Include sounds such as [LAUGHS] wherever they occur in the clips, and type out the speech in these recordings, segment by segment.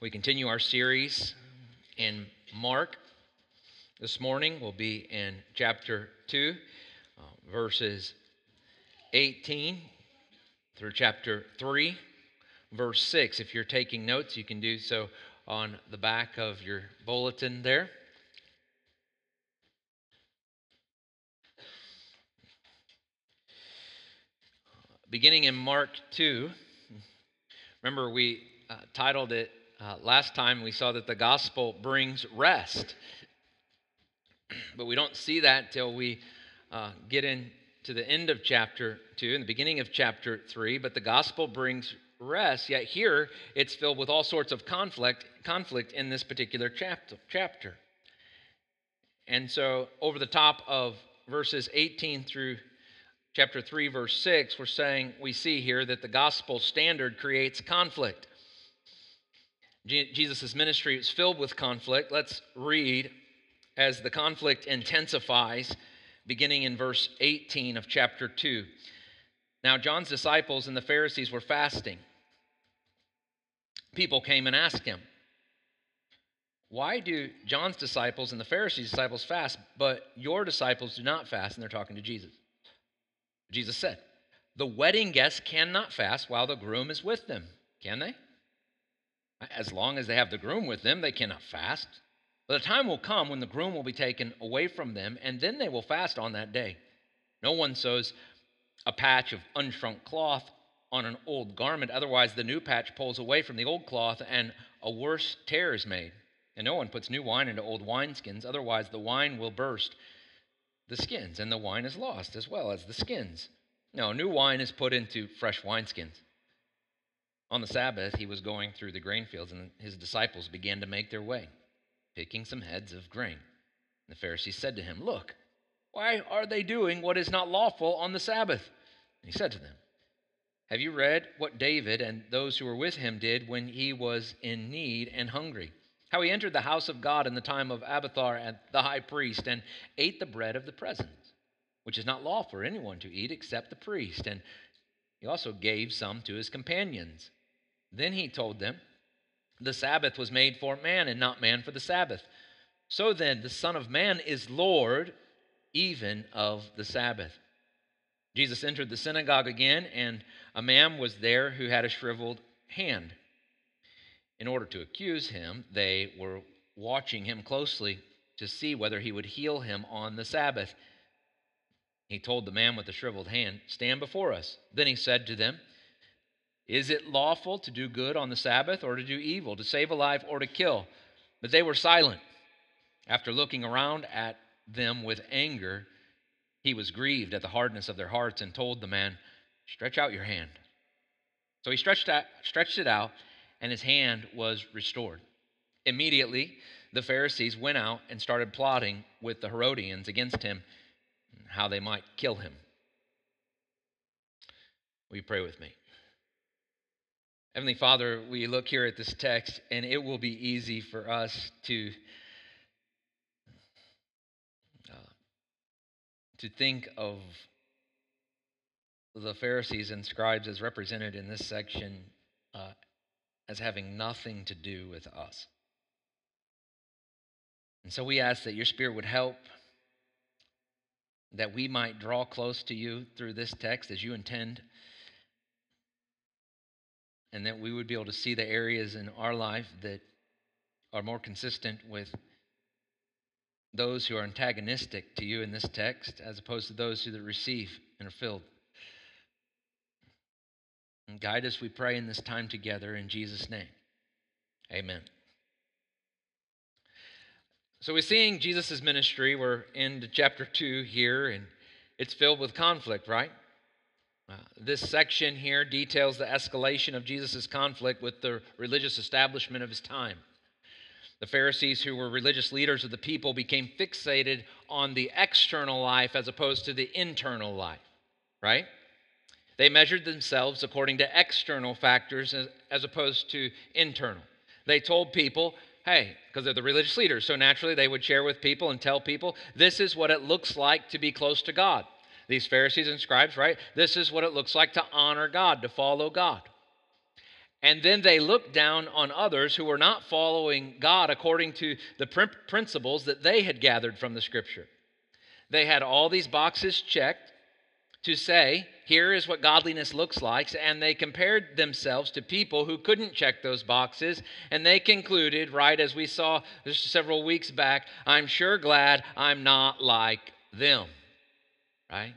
We continue our series in Mark. This morning we'll be in chapter 2, uh, verses 18 through chapter 3, verse 6. If you're taking notes, you can do so on the back of your bulletin there. Beginning in Mark 2, remember we uh, titled it uh, last time, we saw that the gospel brings rest. [CLEARS THROAT] But we don't see that till we uh, get into the end of chapter 2 and the beginning of chapter 3. But the gospel brings rest, yet here it's filled with all sorts of conflict, conflict in this particular chapter. chapter. And so, over the top of verses 18 through chapter 3, verse 6, we're saying we see here that the gospel standard creates conflict. Jesus' ministry is filled with conflict. Let's read as the conflict intensifies, beginning in verse 18 of chapter 2. Now, John's disciples and the Pharisees were fasting. People came and asked him, Why do John's disciples and the Pharisees' disciples fast, but your disciples do not fast? And they're talking to Jesus. Jesus said, The wedding guests cannot fast while the groom is with them, can they? As long as they have the groom with them, they cannot fast. But the time will come when the groom will be taken away from them, and then they will fast on that day. No one sews a patch of unshrunk cloth on an old garment, otherwise, the new patch pulls away from the old cloth, and a worse tear is made. And no one puts new wine into old wineskins, otherwise, the wine will burst the skins, and the wine is lost as well as the skins. No, new wine is put into fresh wineskins. On the Sabbath, he was going through the grain fields, and his disciples began to make their way, picking some heads of grain. The Pharisees said to him, Look, why are they doing what is not lawful on the Sabbath? And he said to them, Have you read what David and those who were with him did when he was in need and hungry? how he entered the house of God in the time of Abiathar the high priest and ate the bread of the presence, which is not lawful for anyone to eat except the priest. And he also gave some to his companions. Then he told them, The Sabbath was made for man and not man for the Sabbath. So then, the Son of Man is Lord even of the Sabbath. Jesus entered the synagogue again, and a man was there who had a shriveled hand in order to accuse him, they were watching him closely to see whether he would heal him on the Sabbath. He told the man with the shriveled hand, Stand before us. Then he said to them, Is it lawful to do good on the Sabbath or to do evil, to save a life or to kill? But they were silent. After looking around at them with anger, he was grieved at the hardness of their hearts and told the man, Stretch out your hand. So he stretched, out, stretched it out and his hand was restored. Immediately, the Pharisees went out and started plotting with the Herodians against him, how they might kill him. Will you pray with me? Heavenly Father, we look here at this text, and it will be easy for us to uh, to think of the Pharisees and scribes as represented in this section uh, as having nothing to do with us. And so we ask that your Spirit would help, that we might draw close to you through this text as you intend, and that we would be able to see the areas in our life that are more consistent with those who are antagonistic to you in this text as opposed to those who that receive and are filled. And guide us, we pray, in this time together in Jesus' name. Amen. So we're seeing Jesus' ministry. We're into chapter 2 here, and it's filled with conflict, right? Uh, this section here details the escalation of Jesus' conflict with the religious establishment of his time. The Pharisees, who were religious leaders of the people, became fixated on the external life as opposed to the internal life, right? They measured themselves according to external factors as opposed to internal. They told people, hey, because they're the religious leaders, so naturally they would share with people and tell people, this is what it looks like to be close to God. These Pharisees and scribes, right? This is what it looks like to honor God, to follow God. And then they looked down on others who were not following God according to the principles that they had gathered from the scripture. They had all these boxes checked to say, here is what godliness looks like, and they compared themselves to people who couldn't check those boxes, and they concluded, right as we saw several weeks back, I'm sure glad I'm not like them. Right?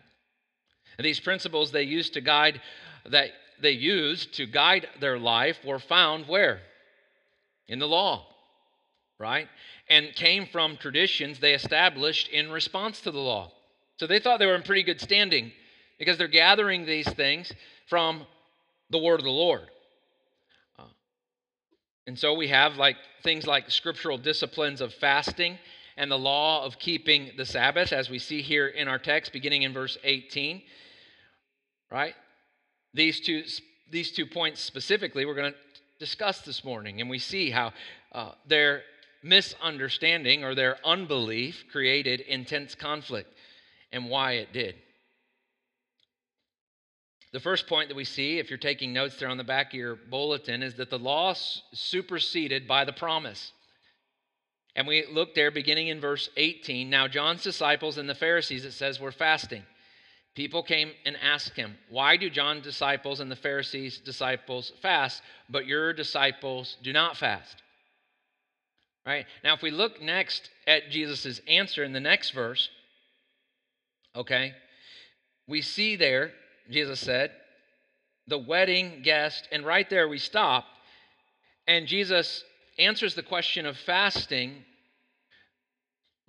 And these principles they used to guide that they used to guide their life were found where? In the law. Right? And came from traditions they established in response to the law. So they thought they were in pretty good standing because they're gathering these things from the word of the Lord. Uh, and so we have like things like scriptural disciplines of fasting and the law of keeping the Sabbath, as we see here in our text, beginning in verse 18. Right? These two, these two points specifically, we're going to discuss this morning, and we see how uh, their misunderstanding or their unbelief created intense conflict and why it did. The first point that we see, if you're taking notes there on the back of your bulletin, is that the law superseded by the promise. And we look there beginning in verse 18. Now, John's disciples and the Pharisees, it says, were fasting. People came and asked him, Why do John's disciples and the Pharisees' disciples fast, but your disciples do not fast? Right? Now, if we look next at Jesus' answer in the next verse, okay, we see there Jesus said, the wedding guest. And right there we stop. And Jesus answers the question of fasting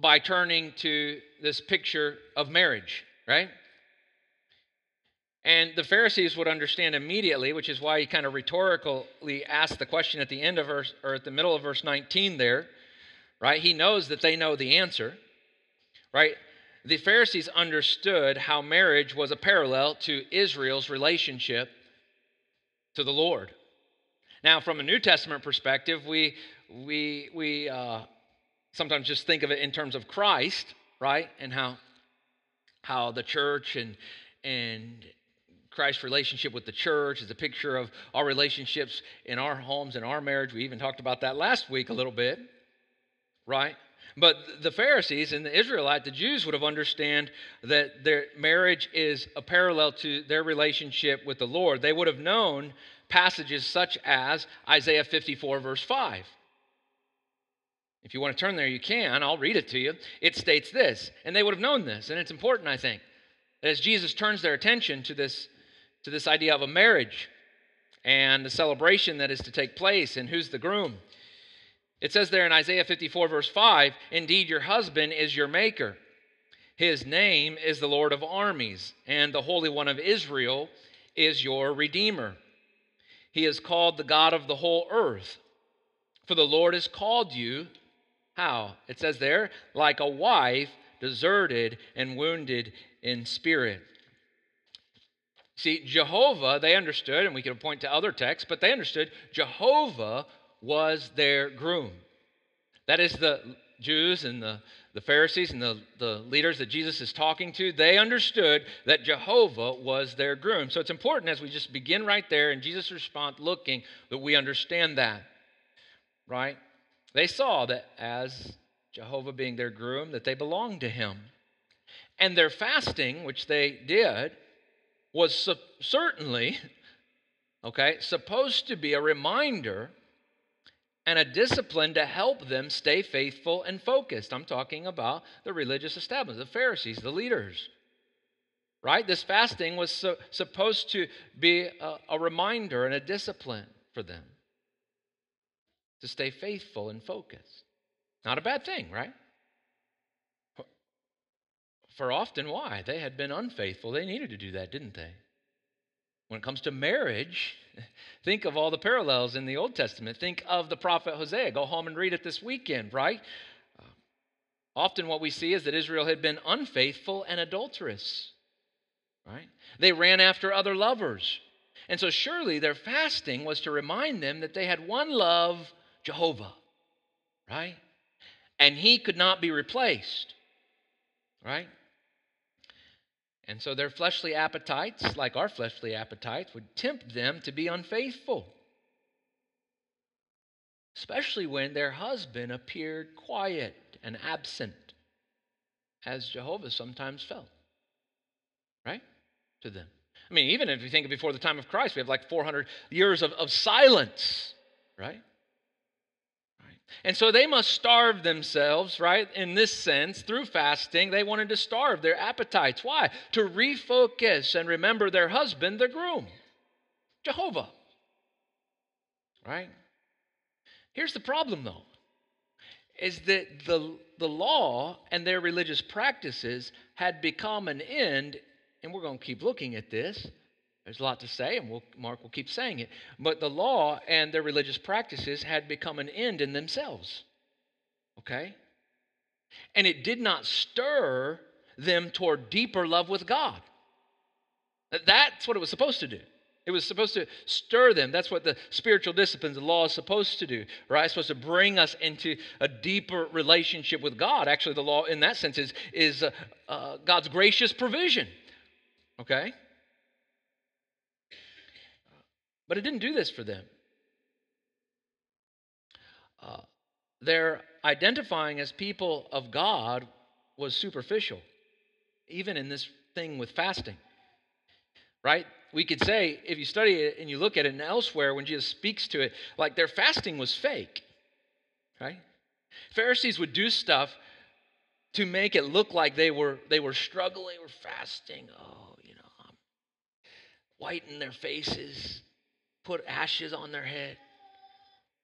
by turning to this picture of marriage, right? And the Pharisees would understand immediately, which is why he kind of rhetorically asked the question at the end of verse, or at the middle of verse 19 there, right? He knows that they know the answer, right? the Pharisees understood how marriage was a parallel to Israel's relationship to the Lord. Now, from a New Testament perspective, we, we, we uh, sometimes just think of it in terms of Christ, right? And how, how the church and, and Christ's relationship with the church is a picture of our relationships in our homes and our marriage. We even talked about that last week a little bit, right? But the Pharisees and the Israelite, the Jews, would have understand that their marriage is a parallel to their relationship with the Lord. They would have known passages such as Isaiah 54, verse 5. If you want to turn there, you can. I'll read it to you. It states this, and they would have known this, and it's important, I think, that as Jesus turns their attention to this, to this idea of a marriage and the celebration that is to take place and who's the groom. It says there in Isaiah 54, verse 5 Indeed, your husband is your maker. His name is the Lord of armies, and the Holy One of Israel is your Redeemer. He is called the God of the whole earth. For the Lord has called you, how? It says there, like a wife deserted and wounded in spirit. See, Jehovah, they understood, and we can point to other texts, but they understood Jehovah was their groom. That is the Jews and the, the Pharisees and the, the leaders that Jesus is talking to, they understood that Jehovah was their groom. So it's important as we just begin right there and Jesus' response looking that we understand that. Right? They saw that as Jehovah being their groom, that they belonged to him. And their fasting, which they did, was su- certainly, okay, supposed to be a reminder and a discipline to help them stay faithful and focused. I'm talking about the religious establishment, the Pharisees, the leaders. Right? This fasting was so, supposed to be a, a reminder and a discipline for them to stay faithful and focused. Not a bad thing, right? For often, why? They had been unfaithful. They needed to do that, didn't they? When it comes to marriage, [LAUGHS] think of all the parallels in the Old Testament. Think of the prophet Hosea. Go home and read it this weekend, right? Uh, often what we see is that Israel had been unfaithful and adulterous, right? They ran after other lovers. And so surely their fasting was to remind them that they had one love, Jehovah, right? And he could not be replaced, right? And so their fleshly appetites, like our fleshly appetites, would tempt them to be unfaithful. especially when their husband appeared quiet and absent, as Jehovah sometimes felt, right? To them. I mean, even if you think before the time of Christ, we have like 400 years of, of silence, right? And so they must starve themselves, right? In this sense, through fasting, they wanted to starve their appetites. Why? To refocus and remember their husband, their groom, Jehovah. Right? Here's the problem, though, is that the, the law and their religious practices had become an end, and we're going to keep looking at this. There's a lot to say, and we'll, Mark will keep saying it. But the law and their religious practices had become an end in themselves. Okay? And it did not stir them toward deeper love with God. That's what it was supposed to do. It was supposed to stir them. That's what the spiritual disciplines, the law is supposed to do, right? It's supposed to bring us into a deeper relationship with God. Actually, the law, in that sense, is, is uh, uh, God's gracious provision, okay? But it didn't do this for them. Uh, their identifying as people of God was superficial, even in this thing with fasting, right? we could say, if you study it and you look at it and elsewhere, when Jesus speaks to it, like their fasting was fake, right? Pharisees would do stuff to make it look like they were they were struggling or fasting. Oh, you know, whiten their faces, put ashes on their head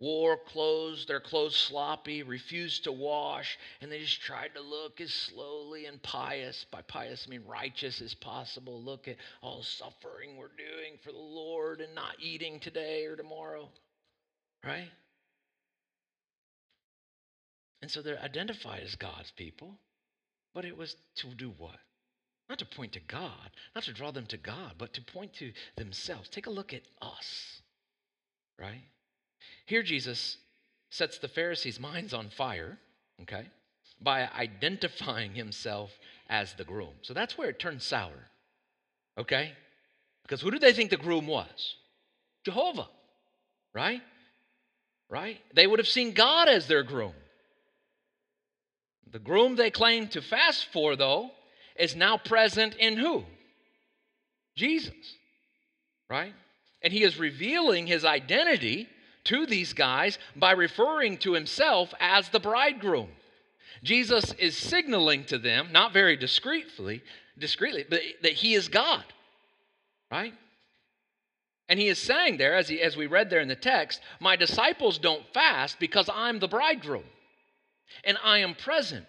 wore clothes, their clothes sloppy, refused to wash, and they just tried to look as slowly and pious. By pious, I mean righteous as possible. Look at all the suffering we're doing for the Lord and not eating today or tomorrow, right? And so they're identified as God's people, but it was to do what? Not to point to God, not to draw them to God, but to point to themselves. Take a look at us, right? Here, Jesus sets the Pharisees' minds on fire, okay, by identifying himself as the groom. So that's where it turns sour, okay? Because who did they think the groom was? Jehovah, right? Right? They would have seen God as their groom. The groom they claim to fast for, though, is now present in who? Jesus, right? And he is revealing his identity to these guys by referring to himself as the bridegroom. Jesus is signaling to them, not very discreetly, discreetly, but that he is God. Right? And he is saying there, as, he, as we read there in the text, my disciples don't fast because I'm the bridegroom and I am present.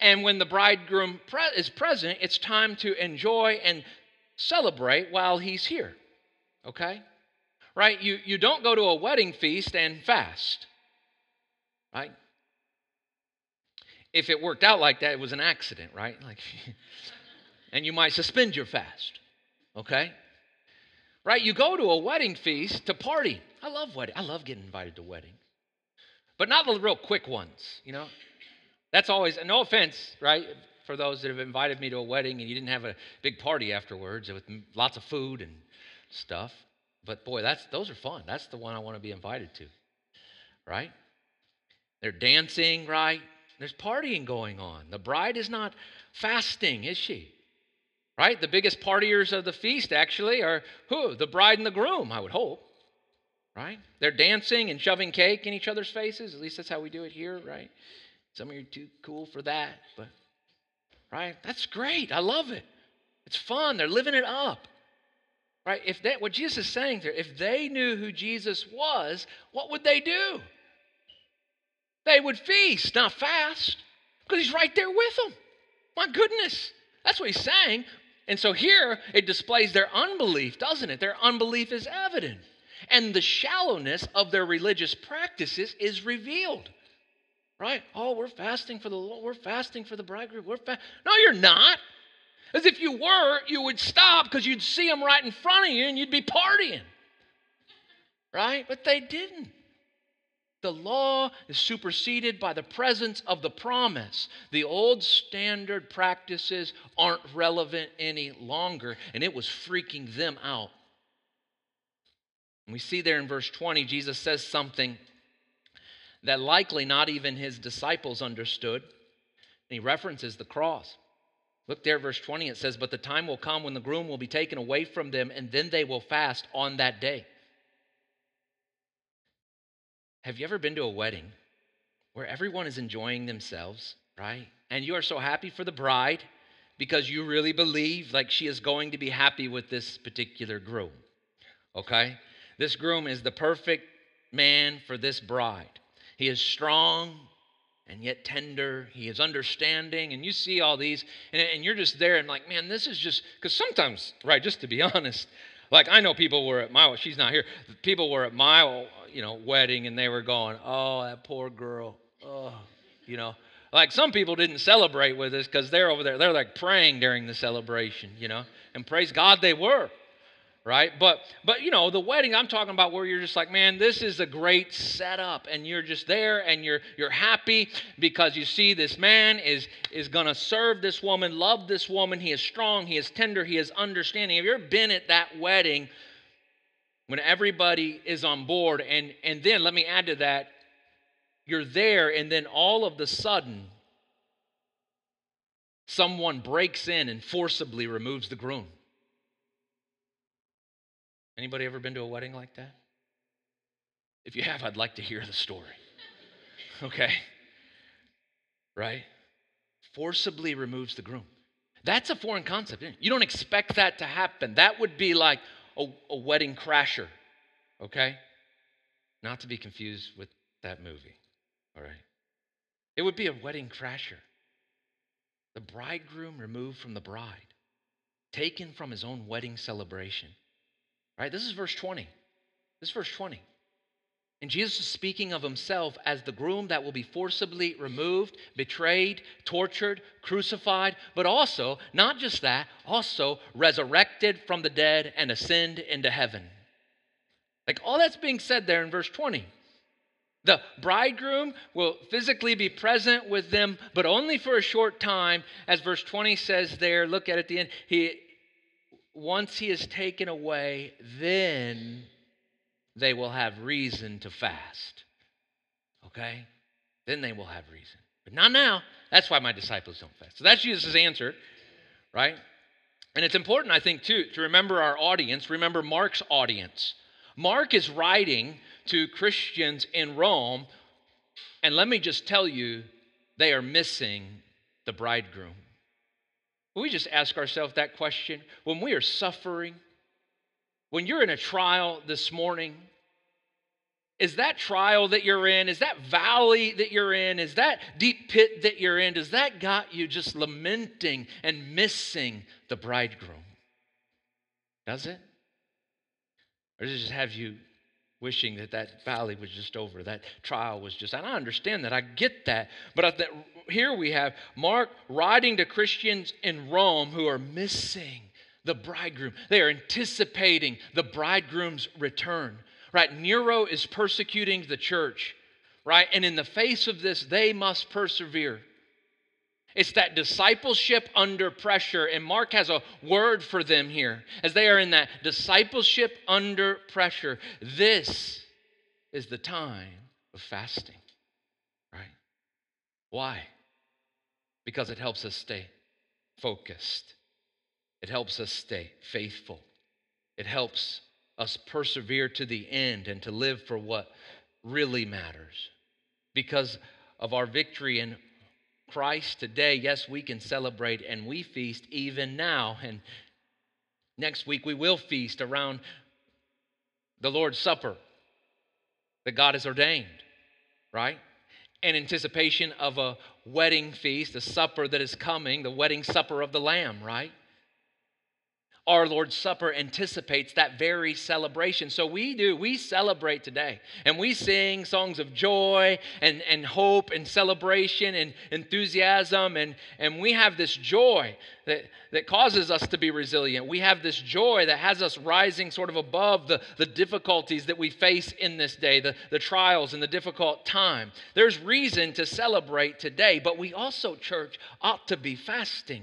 And when the bridegroom pre- is present, it's time to enjoy and celebrate while he's here. Okay? right? You, you don't go to a wedding feast and fast, right? If it worked out like that, it was an accident, right? [LAUGHS] Like, and you might suspend your fast, okay? Right? You go to a wedding feast to party. I love wedding. I love getting invited to weddings, but not the real quick ones. You know, that's always. No offense, right? For those that have invited me to a wedding and you didn't have a big party afterwards with lots of food and stuff. But boy, that's those are fun. That's the one I want to be invited to. Right? They're dancing, right? There's partying going on. The bride is not fasting, is she? Right? The biggest partiers of the feast actually are who? The bride and the groom, I would hope. Right? They're dancing and shoving cake in each other's faces. At least that's how we do it here, right? Some of you are too cool for that, but right? That's great. I love it. It's fun. They're living it up. Right? If that what Jesus is saying there, if they knew who Jesus was, what would they do? They would feast, not fast, because he's right there with them. My goodness. That's what he's saying. And so here it displays their unbelief, doesn't it? Their unbelief is evident. And the shallowness of their religious practices is revealed. Right? Oh, we're fasting for the Lord. We're fasting for the bridegroom. We're fa- No, you're not. As if you were, you would stop because you'd see them right in front of you and you'd be partying. Right? But they didn't. The law is superseded by the presence of the promise. The old standard practices aren't relevant any longer, and it was freaking them out. And we see there in verse 20, Jesus says something that likely not even his disciples understood. And he references the cross. Look there, verse 20, it says, But the time will come when the groom will be taken away from them, and then they will fast on that day. Have you ever been to a wedding where everyone is enjoying themselves, right? And you are so happy for the bride because you really believe like she is going to be happy with this particular groom, okay? This groom is the perfect man for this bride. He is strong and yet tender. He is understanding. And you see all these, and, and you're just there and like, man, this is just, because sometimes, right, just to be [LAUGHS] honest, like I know people were at my, she's not here, people were at my, you know, wedding and they were going, oh, that poor girl. Oh, you know. Like some people didn't celebrate with us because they're over there, they're like praying during the celebration, you know. And praise God they were right? But but you know the wedding i'm talking about where you're just like man this is a great setup. And you're just there and you're you're happy because you see this man is is to serve this woman love this woman. He is strong he is tender he is understanding. Have you ever been at that wedding when everybody is on board? And and then let me add to that you're there and then all of the sudden someone breaks in and forcibly removes the groom Anybody ever been to a wedding like that? If you have, I'd like to hear the story. [LAUGHS] Okay? Right? Forcibly removes the groom. That's a foreign concept. You don't expect that to happen. That would be like a, a wedding crasher. Okay? Not to be confused with that movie. All right? It would be a wedding crasher. The bridegroom removed from the bride, taken from his own wedding celebration Right? This is verse 20. This is verse 20. And Jesus is speaking of himself as the groom that will be forcibly removed, betrayed, tortured, crucified, but also, not just that, also resurrected from the dead and ascend into heaven. Like all that's being said there in verse 20. The bridegroom will physically be present with them, but only for a short time. As verse 20 says there, look at it at the end. He, once he is taken away, then they will have reason to fast. Okay? Then they will have reason. But not now. That's why my disciples don't fast. So that's Jesus' answer, right? And it's important, I think, too, to remember our audience, remember Mark's audience. Mark is writing to Christians in Rome, and let me just tell you, they are missing the bridegroom. We just ask ourselves that question? When we are suffering, when you're in a trial this morning, is that trial that you're in, is that valley that you're in, is that deep pit that you're in, does that got you just lamenting and missing the bridegroom? Does it? Or does it just have you wishing that that valley was just over, that trial was just, and I understand that, I get that, but here we have Mark writing to Christians in Rome who are missing the bridegroom. They are anticipating the bridegroom's return, right? Nero is persecuting the church, right? And in the face of this, they must persevere. It's that discipleship under pressure. And Mark has a word for them here as they are in that discipleship under pressure. This is the time of fasting, right? Why? Because it helps us stay focused, it helps us stay faithful, it helps us persevere to the end and to live for what really matters. Because of our victory in Christ today, yes, we can celebrate and we feast even now. And next week we will feast around the Lord's Supper that God has ordained, right? In anticipation of a wedding feast, a supper that is coming, the wedding supper of the Lamb, right? Our Lord's Supper anticipates that very celebration. So we do, we celebrate today. And we sing songs of joy and, and hope and celebration and enthusiasm. And, and we have this joy that, that causes us to be resilient. We have this joy that has us rising sort of above the, the difficulties that we face in this day, the, the trials and the difficult time. There's reason to celebrate today, but we also, church, ought to be fasting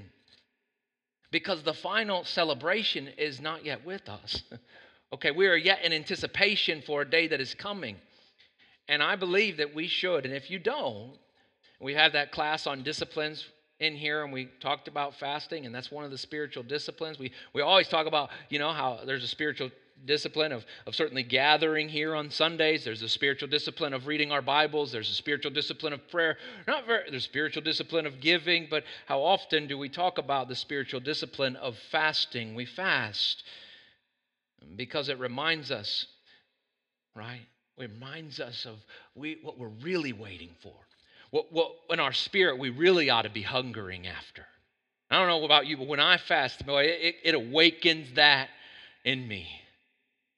because the final celebration is not yet with us. [LAUGHS] okay, we are yet in anticipation for a day that is coming. And I believe that we should. And if you don't, we have that class on disciplines in here and we talked about fasting and that's one of the spiritual disciplines we we always talk about you know how there's a spiritual discipline of, of certainly gathering here on sundays. There's a spiritual discipline of reading our bibles. There's a spiritual discipline of prayer. Not very there's spiritual discipline of giving but how often do we talk about the spiritual discipline of fasting? We fast because it reminds us right? It reminds us of we, what we're really waiting for. What, what in our spirit we really ought to be hungering after. I don't know about you, but when I fast, boy, it, it awakens that in me.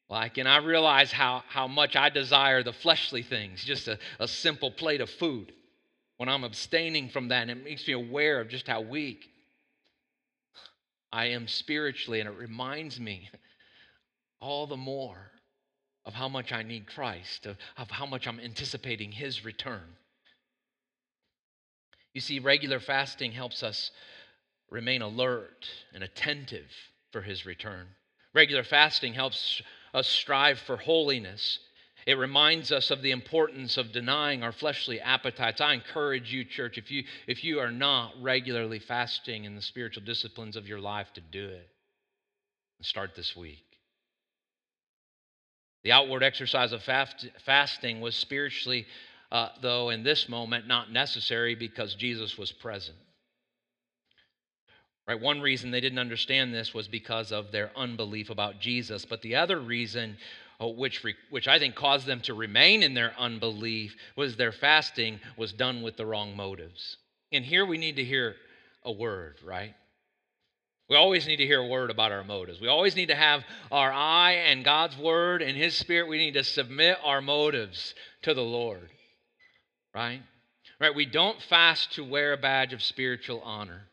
Like, and I realize how, how much I desire the fleshly things, just a, a simple plate of food. When I'm abstaining from that, and it makes me aware of just how weak I am spiritually, and it reminds me all the more of how much I need Christ, of, of how much I'm anticipating His return. You see, regular fasting helps us remain alert and attentive for his return. Regular fasting helps us strive for holiness. It reminds us of the importance of denying our fleshly appetites. I encourage you, church, if you, if you are not regularly fasting in the spiritual disciplines of your life, to do it. Start this week. The outward exercise of fast, fasting was spiritually uh, though in this moment not necessary because Jesus was present. Right, one reason they didn't understand this was because of their unbelief about Jesus, but the other reason uh, which, which I think caused them to remain in their unbelief was their fasting was done with the wrong motives. And here we need to hear a word, right? We always need to hear a word about our motives. We always need to have our eye and God's word and His Spirit. We need to submit our motives to the Lord right? Right? We don't fast to wear a badge of spiritual honor,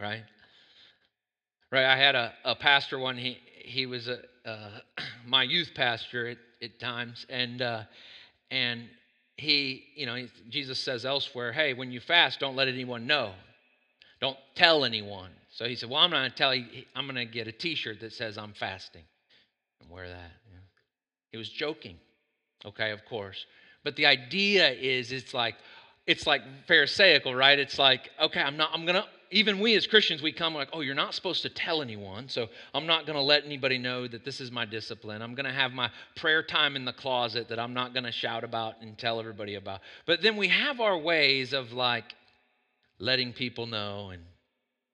right? Right? I had a, a pastor one, he, he was a, uh, [CLEARS THROAT] my youth pastor at, at times, and, uh, and he, you know, Jesus says elsewhere, hey, when you fast, don't let anyone know. Don't tell anyone. So he said, well, I'm not going to tell you, I'm going to get a t shirt that says I'm fasting and wear that. Yeah. He was joking, okay, of course. But the idea is it's like it's like pharisaical, right? It's like, okay, I'm not I'm to even we as Christians, we come like, oh, you're not supposed to tell anyone. So I'm not going to let anybody know that this is my discipline. I'm going to have my prayer time in the closet that I'm not going to shout about and tell everybody about. But then we have our ways of like letting people know and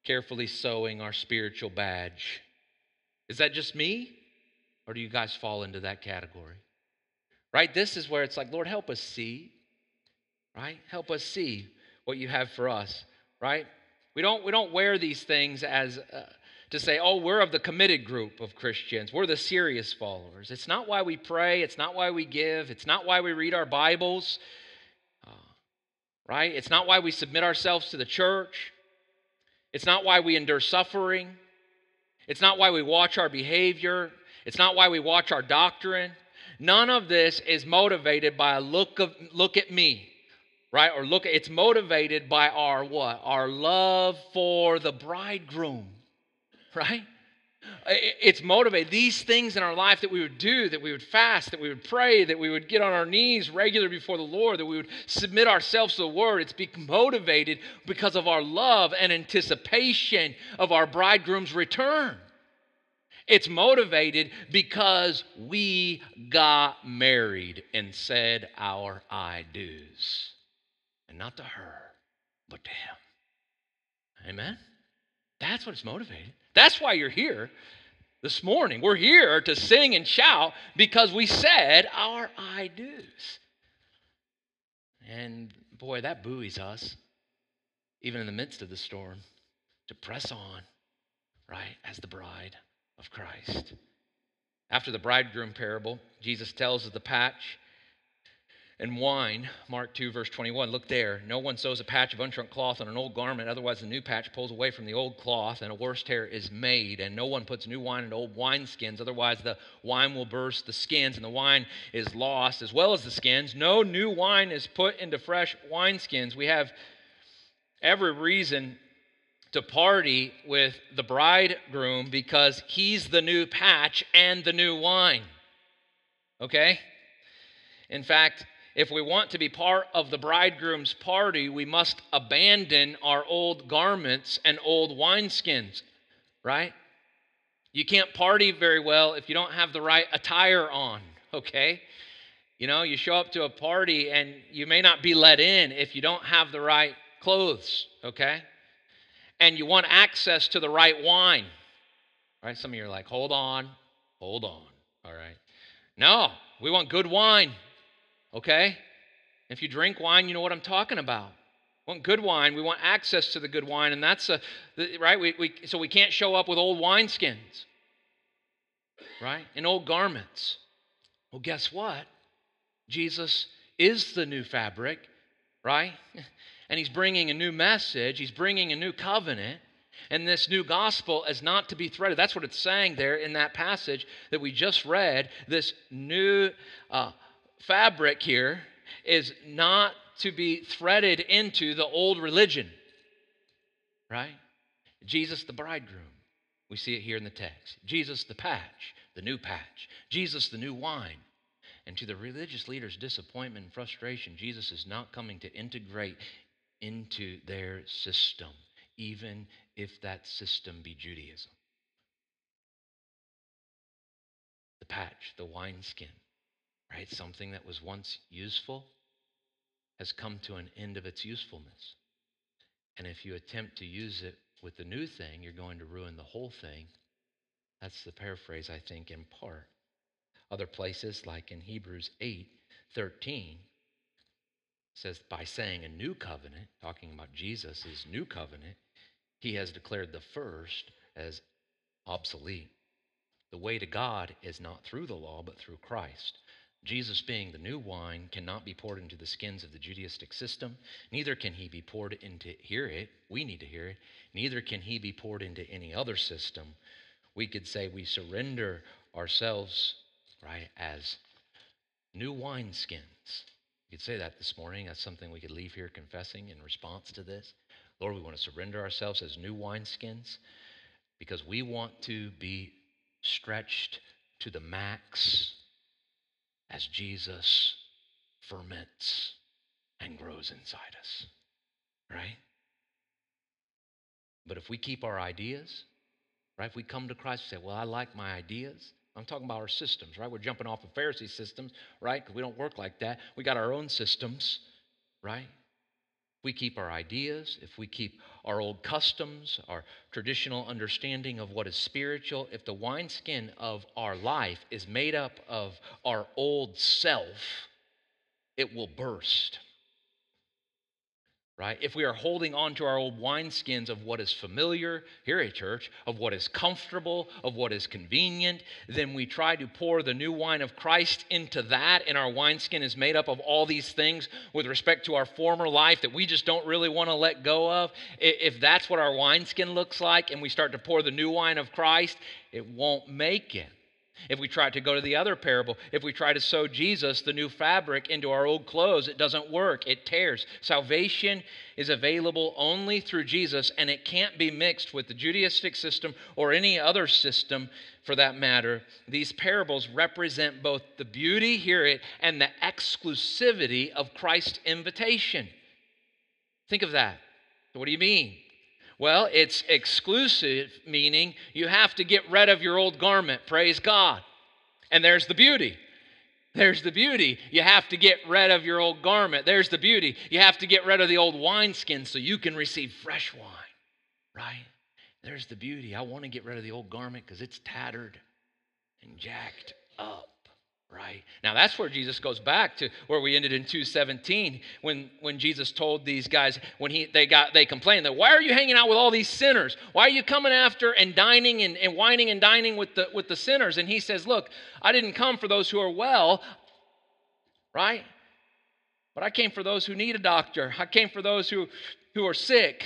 carefully sewing our spiritual badge. Is that just me? Or do you guys fall into that category? right? This is where it's like, Lord, help us see, right? Help us see what you have for us, right? We don't, we don't wear these things as uh, to say, oh, we're of the committed group of Christians. We're the serious followers. It's not why we pray. It's not why we give. It's not why we read our Bibles, uh, right? It's not why we submit ourselves to the church. It's not why we endure suffering. It's not why we watch our behavior. It's not why we watch our doctrine. None of this is motivated by a look of look at me, right? Or look it's motivated by our what? Our love for the bridegroom, [LAUGHS] right? It's motivated. These things in our life that we would do, that we would fast, that we would pray, that we would get on our knees regularly before the Lord, that we would submit ourselves to the Word. It's being motivated because of our love and anticipation of our bridegroom's return. It's motivated because we got married and said our I do's. And not to her, but to him. Amen? That's what it's motivated. That's why you're here this morning. We're here to sing and shout because we said our I do's. And boy, that buoys us, even in the midst of the storm, to press on, right, as the bride of Christ. After the bridegroom parable, Jesus tells of the patch and wine. Mark 2, verse 21. Look there. No one sews a patch of unshrunk cloth on an old garment, otherwise, the new patch pulls away from the old cloth, and a worse tear is made. And no one puts new wine in old wineskins, otherwise, the wine will burst the skins, and the wine is lost, as well as the skins. No new wine is put into fresh wineskins. We have every reason to party with the bridegroom because he's the new patch and the new wine. Okay? In fact, if we want to be part of the bridegroom's party, we must abandon our old garments and old wineskins, right? You can't party very well if you don't have the right attire on, okay? You know, you show up to a party and you may not be let in if you don't have the right clothes, okay? And you want access to the right wine, right? Some of you are like, hold on, hold on, all right? No, we want good wine, okay? If you drink wine, you know what I'm talking about. We want good wine. We want access to the good wine, and that's a right. We, we so we can't show up with old wineskins, right? and old garments. Well, guess what? Jesus is the new fabric, right? [LAUGHS] And he's bringing a new message. He's bringing a new covenant. And this new gospel is not to be threaded. That's what it's saying there in that passage that we just read. This new uh, fabric here is not to be threaded into the old religion, right? Jesus, the bridegroom. We see it here in the text. Jesus, the patch, the new patch. Jesus, the new wine. And to the religious leaders' disappointment and frustration, Jesus is not coming to integrate into their system, even if that system be Judaism. The patch, the wineskin, right? Something that was once useful has come to an end of its usefulness. And if you attempt to use it with the new thing, you're going to ruin the whole thing. That's the paraphrase, I think, in part. Other places, like in Hebrews 8 13, says, by saying a new covenant, talking about Jesus' new covenant, he has declared the first as obsolete. The way to God is not through the law, but through Christ. Jesus, being the new wine, cannot be poured into the skins of the Judaistic system. Neither can he be poured into, hear it, we need to hear it. Neither can he be poured into any other system. We could say we surrender ourselves, right, as new wineskins. You could say that this morning. That's something we could leave here confessing in response to this. Lord, we want to surrender ourselves as new wineskins because we want to be stretched to the max as Jesus ferments and grows inside us. Right? But if we keep our ideas, right? If we come to Christ and say, Well, I like my ideas. I'm talking about our systems, right? We're jumping off of Pharisee systems, right? Because we don't work like that. We got our own systems, right? We keep our ideas, if we keep our old customs, our traditional understanding of what is spiritual, if the wineskin of our life is made up of our old self, it will burst right? If we are holding on to our old wineskins of what is familiar, here at church, of what is comfortable, of what is convenient, then we try to pour the new wine of Christ into that, and our wineskin is made up of all these things with respect to our former life that we just don't really want to let go of. If that's what our wineskin looks like, and we start to pour the new wine of Christ, it won't make it. If we try to go to the other parable, if we try to sew Jesus, the new fabric, into our old clothes, it doesn't work. It tears. Salvation is available only through Jesus, and it can't be mixed with the Judaistic system or any other system for that matter. These parables represent both the beauty, hear it, and the exclusivity of Christ's invitation. Think of that. What do you mean? Well, it's exclusive, meaning you have to get rid of your old garment. Praise God. And there's the beauty. There's the beauty. You have to get rid of your old garment. There's the beauty. You have to get rid of the old wineskin so you can receive fresh wine, right? There's the beauty. I want to get rid of the old garment because it's tattered and jacked up right. Now that's where jesus goes back to where we ended in 217 when when jesus told these guys when he they got they complained that why are you hanging out with all these sinners? Why are you coming after and dining and, and wining and dining with the with the sinners? And he says look i didn't come for those who are well right? But i came for those who need a doctor. I came for those who who are sick.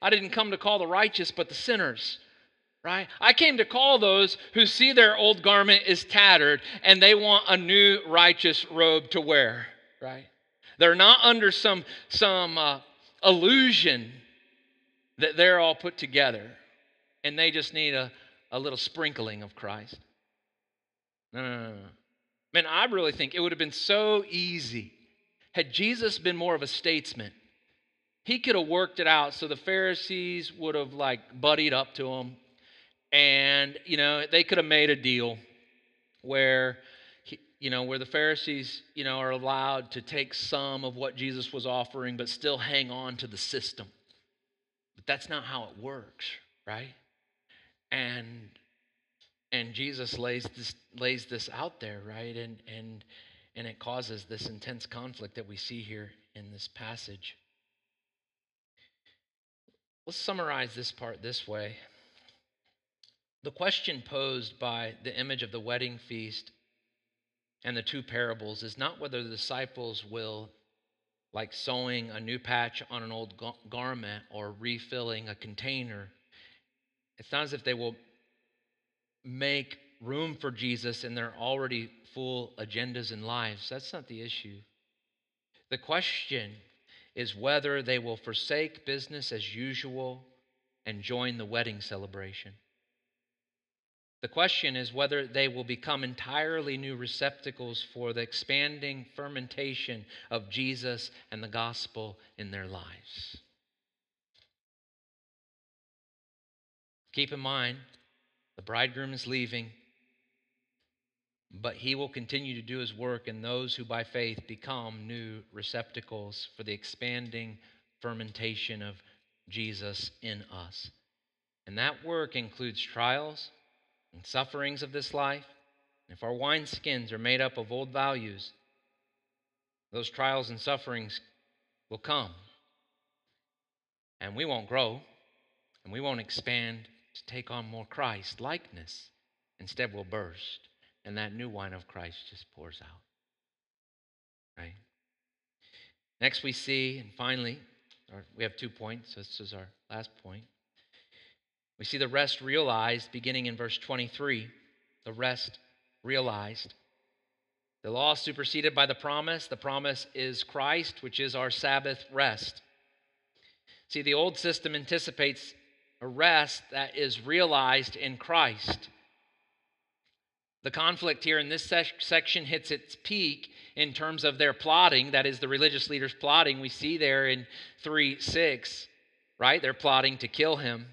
I didn't come to call the righteous but the sinners right? I came to call those who see their old garment is tattered and they want a new righteous robe to wear, right? They're not under some, some uh, illusion that they're all put together and they just need a, a little sprinkling of Christ. No, no, no, no. Man, I really think it would have been so easy had Jesus been more of a statesman. He could have worked it out so the Pharisees would have like buddied up to him and you know they could have made a deal where you know where the Pharisees you know are allowed to take some of what Jesus was offering but still hang on to the system. But that's not how it works, right? And and Jesus lays this lays this out there, right? And and and it causes this intense conflict that we see here in this passage. Let's summarize this part this way. The question posed by the image of the wedding feast and the two parables is not whether the disciples will, like sewing a new patch on an old garment or refilling a container, it's not as if they will make room for Jesus in their already full agendas and lives. That's not the issue. The question is whether they will forsake business as usual and join the wedding celebration. The question is whether they will become entirely new receptacles for the expanding fermentation of Jesus and the gospel in their lives. Keep in mind, the bridegroom is leaving, but he will continue to do his work in those who by faith become new receptacles for the expanding fermentation of Jesus in us. And that work includes trials and sufferings of this life. If our wineskins are made up of old values, those trials and sufferings will come. And we won't grow, and we won't expand to take on more Christ likeness. Instead, we'll burst, and that new wine of Christ just pours out. Right? Next, we see, and finally, we have two points. This is our last point. We see the rest realized beginning in verse 23. The rest realized. The law superseded by the promise. The promise is Christ, which is our Sabbath rest. See, the old system anticipates a rest that is realized in Christ. The conflict here in this section hits its peak in terms of their plotting, that is, the religious leaders plotting. We see there in 3 6, right? They're plotting to kill him.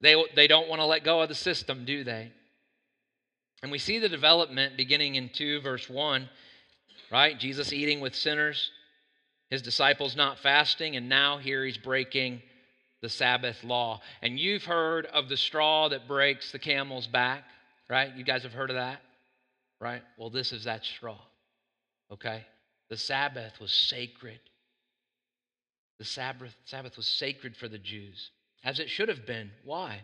They, they don't want to let go of the system, do they? And we see the development beginning in 2, verse 1, right? Jesus eating with sinners, his disciples not fasting, and now here he's breaking the Sabbath law. And you've heard of the straw that breaks the camel's back, right? You guys have heard of that, right? Well, this is that straw, okay? The Sabbath was sacred. The Sabbath, Sabbath was sacred for the Jews, as it should have been. Why?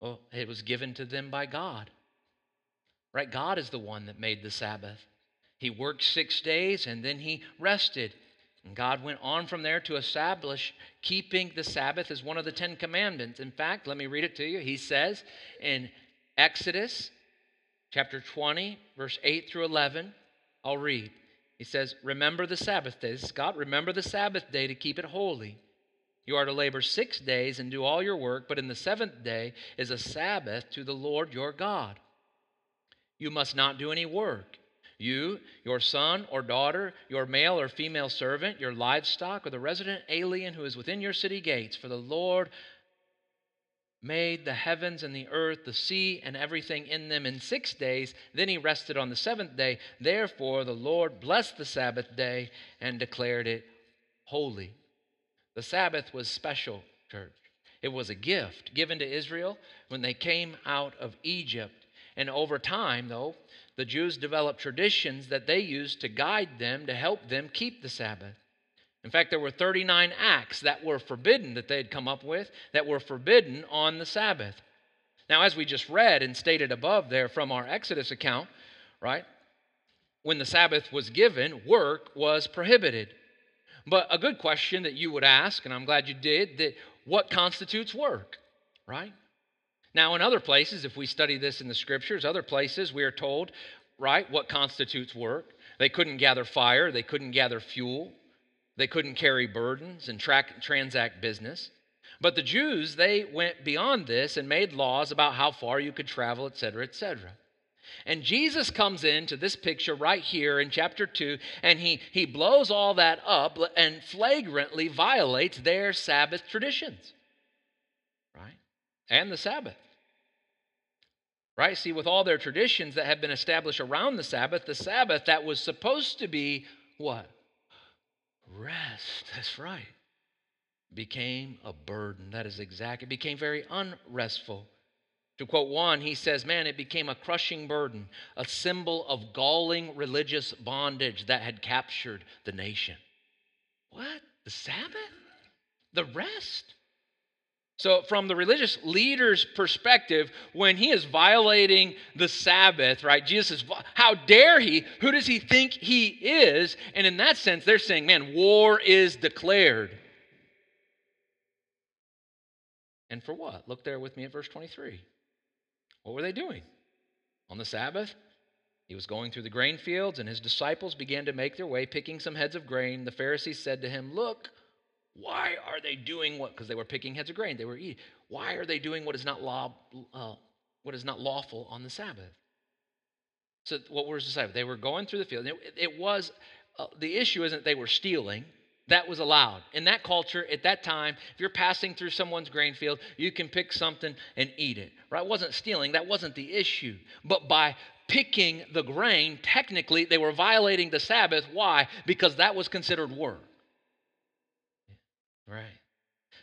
Well, it was given to them by God, right? God is the one that made the Sabbath. He worked six days and then he rested. And God went on from there to establish keeping the Sabbath as one of the Ten Commandments. In fact, let me read it to you. He says in Exodus chapter 20, verse 8 through 11, I'll read. He says, Remember the Sabbath day. This is God. Remember the Sabbath day to keep it holy. You are to labor six days and do all your work, but in the seventh day is a Sabbath to the Lord your God. You must not do any work you, your son or daughter, your male or female servant, your livestock, or the resident alien who is within your city gates. For the Lord made the heavens and the earth, the sea, and everything in them in six days. Then he rested on the seventh day. Therefore, the Lord blessed the Sabbath day and declared it holy. The Sabbath was special, church. It was a gift given to Israel when they came out of Egypt. And over time, though, the Jews developed traditions that they used to guide them, to help them keep the Sabbath. In fact, there were 39 acts that were forbidden that they had come up with that were forbidden on the Sabbath. Now, as we just read and stated above there from our Exodus account, right, when the Sabbath was given, work was prohibited. But a good question that you would ask, and I'm glad you did, that what constitutes work, right? Now, in other places, if we study this in the scriptures, other places we are told, right, what constitutes work. They couldn't gather fire, they couldn't gather fuel, they couldn't carry burdens and track, transact business. But the Jews, they went beyond this and made laws about how far you could travel, etc., etc. And Jesus comes into this picture right here in chapter 2, and he, he blows all that up and flagrantly violates their Sabbath traditions, right? And the Sabbath. Right? See, with all their traditions that have been established around the Sabbath, the Sabbath that was supposed to be what? Rest. That's right. Became a burden. That is exact. It became very unrestful. To quote one, he says, Man, it became a crushing burden, a symbol of galling religious bondage that had captured the nation. What? The Sabbath? The rest? So, from the religious leader's perspective, when he is violating the Sabbath, right, Jesus says, How dare he? Who does he think he is? And in that sense, they're saying, Man, war is declared. And for what? Look there with me at verse 23. What were they doing? On the Sabbath, he was going through the grain fields, and his disciples began to make their way, picking some heads of grain. The Pharisees said to him, Look, why are they doing what? Because they were picking heads of grain. They were eating. Why are they doing what is not law, uh, what is not lawful on the Sabbath? So what was the Sabbath? They were going through the field. It, it was uh, the issue isn't they were stealing that was allowed. In that culture, at that time, if you're passing through someone's grain field, you can pick something and eat it. Right? It wasn't stealing, that wasn't the issue. But by picking the grain, technically they were violating the Sabbath. Why? Because that was considered work. Right.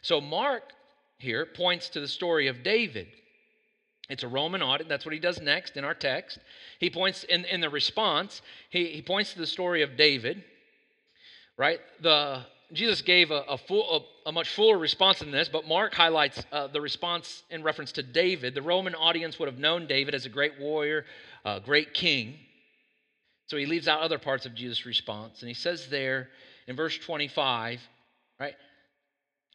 So Mark here points to the story of David. It's a Roman audit. That's what he does next in our text. He points in, in the response, he, he points to the story of David right? The Jesus gave a, a, full, a, a much fuller response than this, but Mark highlights uh, the response in reference to David. The Roman audience would have known David as a great warrior, a great king. So he leaves out other parts of Jesus' response. And he says there in verse 25, right?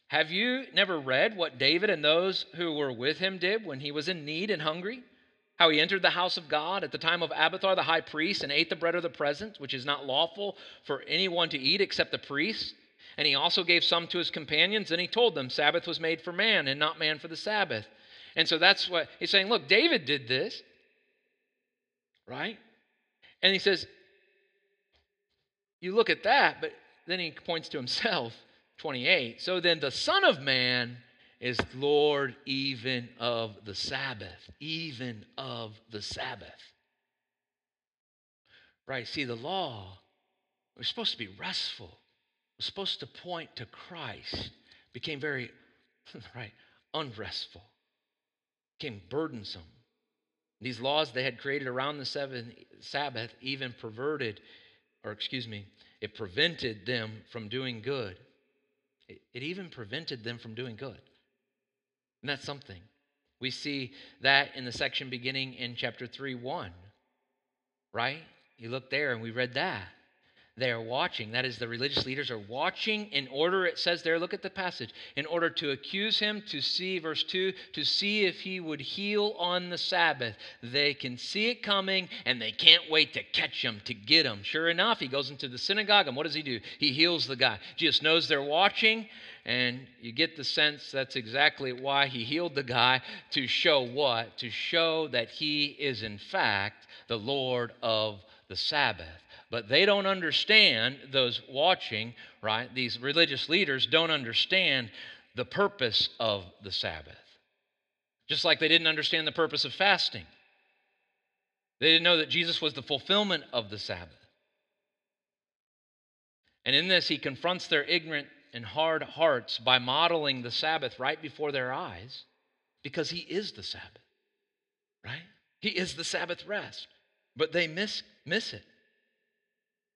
Have you never read what David and those who were with him did when he was in need and hungry? How he entered the house of God at the time of Abiathar the high priest and ate the bread of the presence, which is not lawful for anyone to eat except the priest. And he also gave some to his companions, and he told them, Sabbath was made for man and not man for the Sabbath. And so that's what he's saying. Look, David did this, right? And he says, You look at that, but then he points to himself, 28. So then the Son of Man is Lord even of the Sabbath, even of the Sabbath. Right? See, the law was supposed to be restful, was supposed to point to Christ, became very, [LAUGHS] right, unrestful, became burdensome. These laws they had created around the seventh Sabbath even perverted, or excuse me, it prevented them from doing good. It, it even prevented them from doing good. And that's something. We see that in the section beginning in chapter 3 1, right? You look there and we read that. They are watching. That is, the religious leaders are watching in order, it says there, look at the passage, in order to accuse him, to see, verse 2, to see if he would heal on the Sabbath. They can see it coming and they can't wait to catch him, to get him. Sure enough, he goes into the synagogue and what does he do? He heals the guy. Jesus knows they're watching and you get the sense that's exactly why he healed the guy to show what? To show that he is, in fact, the Lord of the Sabbath. But they don't understand, those watching, right? These religious leaders don't understand the purpose of the Sabbath. Just like they didn't understand the purpose of fasting. They didn't know that Jesus was the fulfillment of the Sabbath. And in this, he confronts their ignorant and hard hearts by modeling the Sabbath right before their eyes because He is the Sabbath, right? He is the Sabbath rest, but they miss, miss it.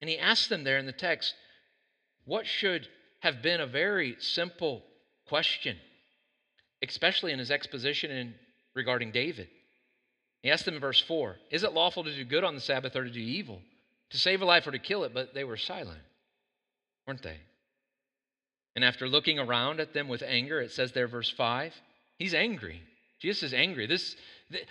And He asks them there in the text, what should have been a very simple question, especially in his exposition in, regarding David. He asked them in verse 4 Is it lawful to do good on the Sabbath or to do evil? To save a life or to kill it? But they were silent, weren't they? And after looking around at them with anger, it says there, verse 5, he's angry. Jesus is angry. This,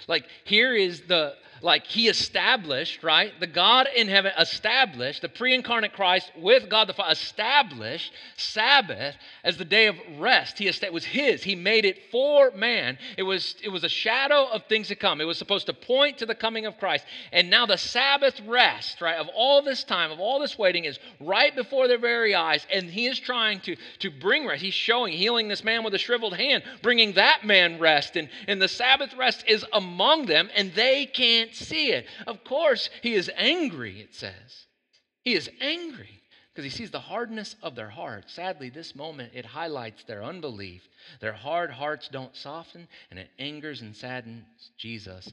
like here is the like he established right? The god in heaven established the pre-incarnate christ with god the father established sabbath as the day of rest. He it was his. He made it for man. It was it was a shadow of things to come. It was supposed to point to the coming of christ. And now the sabbath rest right of all this time of all this waiting is right before their very eyes. And he is trying to to bring rest. He's showing healing this man with a shriveled hand bringing that man rest. And and the sabbath rest is among them and they can't see it. Of course, he is angry, it says. He is angry because he sees the hardness of their heart. Sadly, this moment it highlights their unbelief. Their hard hearts don't soften, and it angers and saddens Jesus.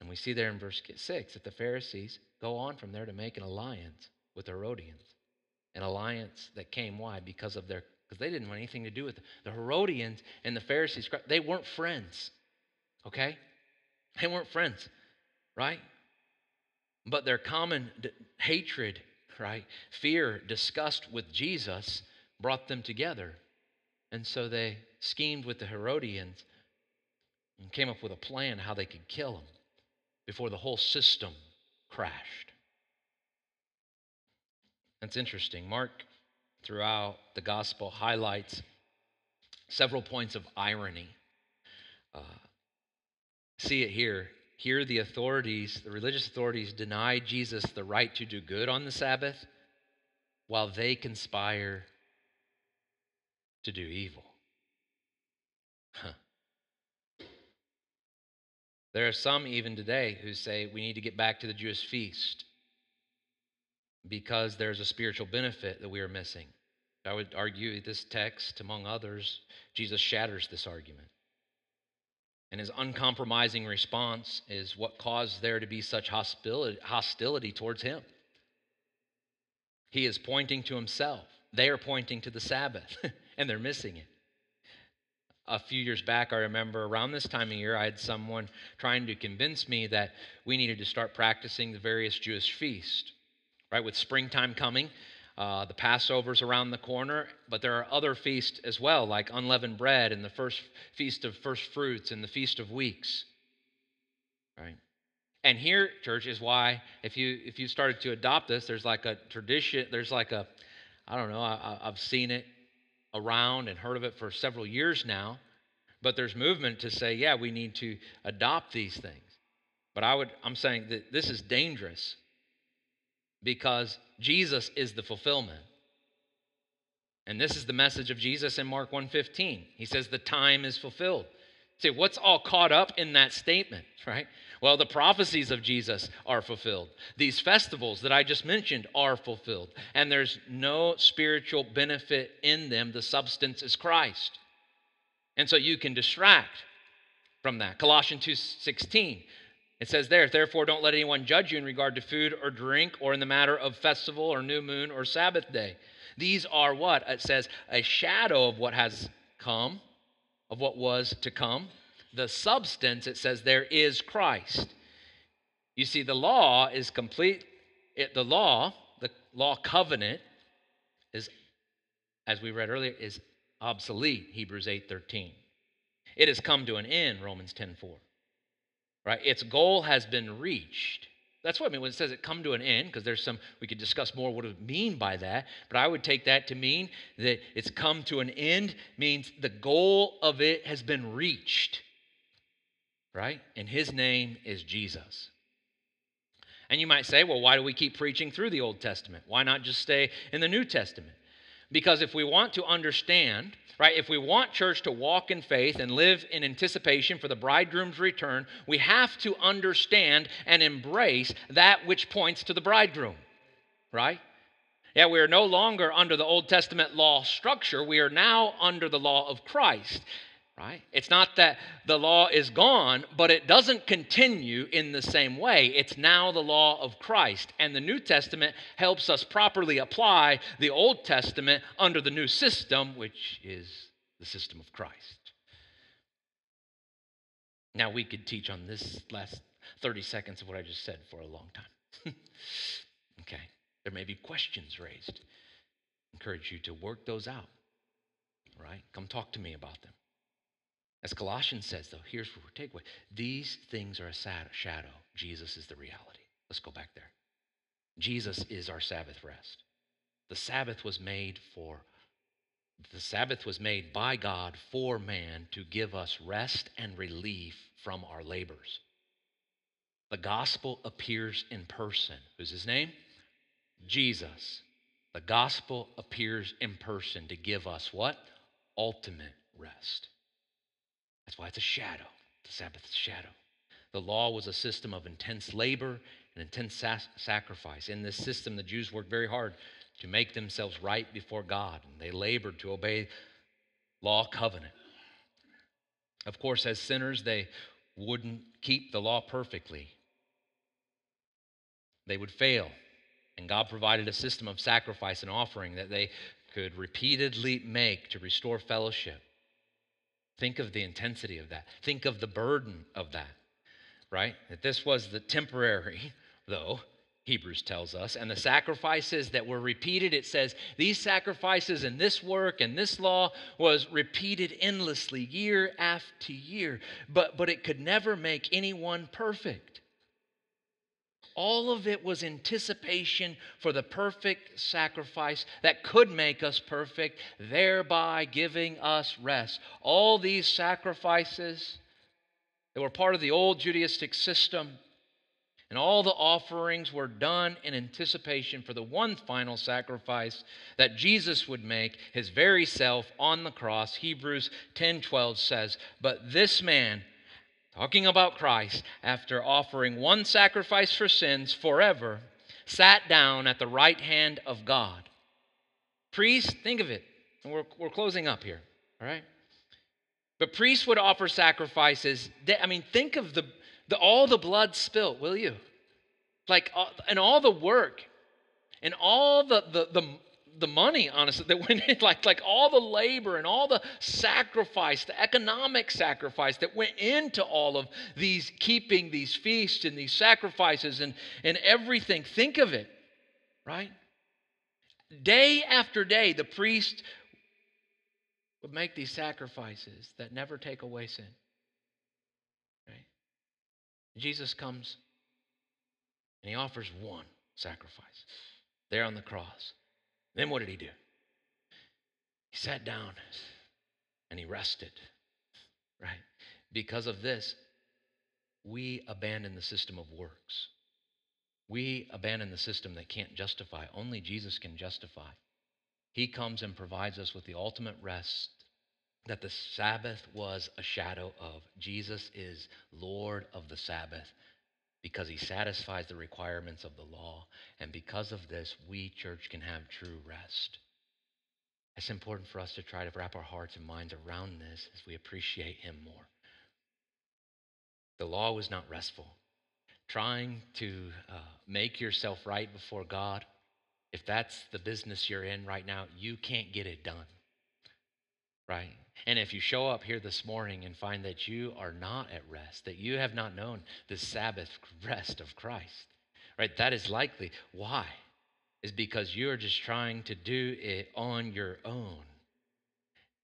And we see there in verse 6 that the Pharisees go on from there to make an alliance with the Herodians. An alliance that came why? Because of their because they didn't want anything to do with it. The Herodians and the Pharisees, they weren't friends. Okay? They weren't friends, right? But their common d- hatred, right? Fear, disgust with Jesus brought them together. And so they schemed with the Herodians and came up with a plan how they could kill him before the whole system crashed. That's interesting. Mark, throughout the gospel, highlights several points of irony. Uh, see it here. Here, the authorities, the religious authorities, deny Jesus the right to do good on the Sabbath while they conspire to do evil. Huh. There are some even today who say we need to get back to the Jewish feast because there's a spiritual benefit that we are missing. I would argue this text, among others, Jesus shatters this argument. And his uncompromising response is what caused there to be such hostility, towards him. He is pointing to himself. They are pointing to the Sabbath, [LAUGHS] and they're missing it. A few years back, I remember around this time of year, I had someone trying to convince me that we needed to start practicing the various Jewish feasts. Right, with springtime coming, uh, the Passover's around the corner, but there are other feasts as well, like unleavened bread and the first feast of first fruits and the feast of weeks. Right? And here, church, is why if you if you started to adopt this, there's like a tradition. There's like a, I don't know. I, I've seen it around and heard of it for several years now, but there's movement to say, yeah, we need to adopt these things. But I would, I'm saying that this is dangerous because Jesus is the fulfillment. And this is the message of Jesus in Mark 1:15. He says the time is fulfilled. See, what's all caught up in that statement, right? Well, the prophecies of Jesus are fulfilled. These festivals that I just mentioned are fulfilled. And there's no spiritual benefit in them. The substance is Christ. And so you can distract from that. Colossians 2:16 it says there, therefore, don't let anyone judge you in regard to food or drink or in the matter of festival or new moon or Sabbath day. These are what? It says a shadow of what has come, of what was to come. The substance, it says there, is Christ. You see, the law is complete. It, the law, the law covenant, is, as we read earlier, is obsolete. Hebrews 8:13. It has come to an end. Romans 10:4 right? Its goal has been reached. That's what I mean when it says it come to an end, because there's some, we could discuss more what it mean by that, but I would take that to mean that it's come to an end means the goal of it has been reached, right? And his name is Jesus. And you might say, well, why do we keep preaching through the Old Testament? Why not just stay in the New Testament? Because if we want to understand right? If we want church to walk in faith and live in anticipation for the bridegroom's return, we have to understand and embrace that which points to the bridegroom, right? Yeah, we are no longer under the Old Testament law structure. We are now under the law of Christ right? It's not that the law is gone, but it doesn't continue in the same way. It's now the law of Christ. And the New Testament helps us properly apply the Old Testament under the new system, which is the system of Christ. Now, we could teach on this last 30 seconds of what I just said for a long time. [LAUGHS] okay, there may be questions raised. I encourage you to work those out, right? Come talk to me about them. As Colossians says, though, here's what we're takeaway. These things are a shadow. Jesus is the reality. Let's go back there. Jesus is our Sabbath rest. The Sabbath was made for the Sabbath was made by God for man to give us rest and relief from our labors. The gospel appears in person. Who's his name? Jesus. The gospel appears in person to give us what? Ultimate rest. That's why it's a shadow. The Sabbath is a shadow. The law was a system of intense labor and intense sacrifice. In this system, the Jews worked very hard to make themselves right before God, and they labored to obey law covenant. Of course, as sinners, they wouldn't keep the law perfectly. They would fail. And God provided a system of sacrifice and offering that they could repeatedly make to restore fellowship. Think of the intensity of that. Think of the burden of that, right? That this was the temporary, though, Hebrews tells us. And the sacrifices that were repeated, it says, these sacrifices and this work and this law was repeated endlessly year after year. But, but it could never make anyone perfect. All of it was anticipation for the perfect sacrifice that could make us perfect, thereby giving us rest. All these sacrifices that were part of the old Judaistic system and all the offerings were done in anticipation for the one final sacrifice that Jesus would make, his very self on the cross. Hebrews 10:12 says, "But this man, talking about Christ, after offering one sacrifice for sins forever, sat down at the right hand of God." Priests, think of it. And we're, we're closing up here, all right? But priests would offer sacrifices. I mean, think of the the, all the blood spilt, will you? Like, uh, and all the work and all the, the, the, the money, honestly, that went in, [LAUGHS] like, like all the labor and all the sacrifice, the economic sacrifice that went into all of these keeping these feasts and these sacrifices and, and everything. Think of it, right? Day after day, the priest would make these sacrifices that never take away sin. Right? Jesus comes and he offers one sacrifice there on the cross. Then what did he do? He sat down and he rested, right? Because of this, we abandon the system of works. We abandon the system that can't justify. Only Jesus can justify. He comes and provides us with the ultimate rest that the Sabbath was a shadow of. Jesus is Lord of the Sabbath because he satisfies the requirements of the law. And because of this, we, church, can have true rest. It's important for us to try to wrap our hearts and minds around this as we appreciate him more. The law was not restful. Trying to uh, make yourself right before God, if that's the business you're in right now, you can't get it done. Right? And if you show up here this morning and find that you are not at rest, that you have not known the Sabbath rest of Christ, right? That is likely. Why? Is because you are just trying to do it on your own.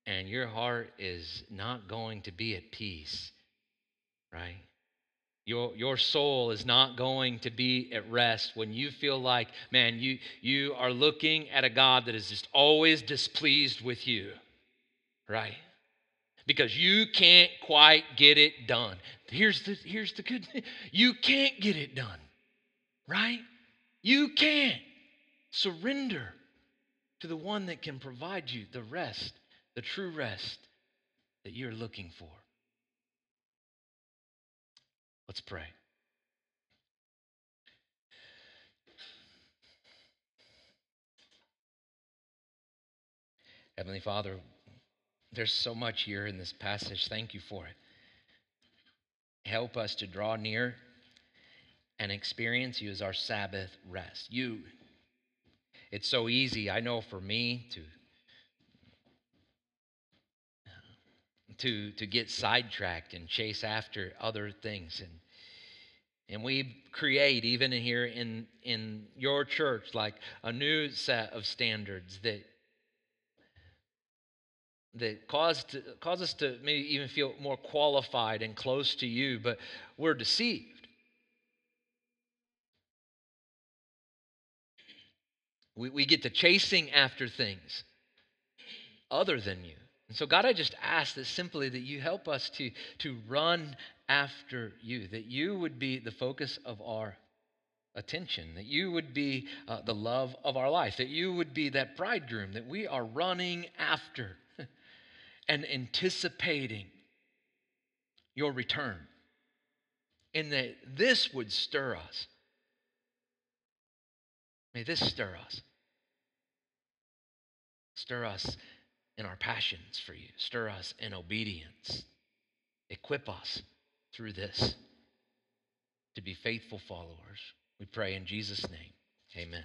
And your heart is not going to be at peace, right? Your, your soul is not going to be at rest when you feel like, man, you, you are looking at a God that is just always displeased with you, right? because you can't quite get it done. Here's the, here's the good you can't get it done, right? You can't. Surrender to the one that can provide you the rest, the true rest that you're looking for. Let's pray. Heavenly Father, there's so much here in this passage. Thank you for it. Help us to draw near and experience you as our Sabbath rest. You. It's so easy, I know for me to to to get sidetracked and chase after other things and and we create even here in in your church like a new set of standards that that cause, to, cause us to maybe even feel more qualified and close to you, but we're deceived. We, we get to chasing after things other than you. And so, God, I just ask that simply that you help us to, to run after you, that you would be the focus of our attention, that you would be uh, the love of our life, that you would be that bridegroom that we are running after and anticipating your return. And that this would stir us. May this stir us. Stir us in our passions for you. Stir us in obedience. Equip us through this to be faithful followers. We pray in Jesus' name. Amen.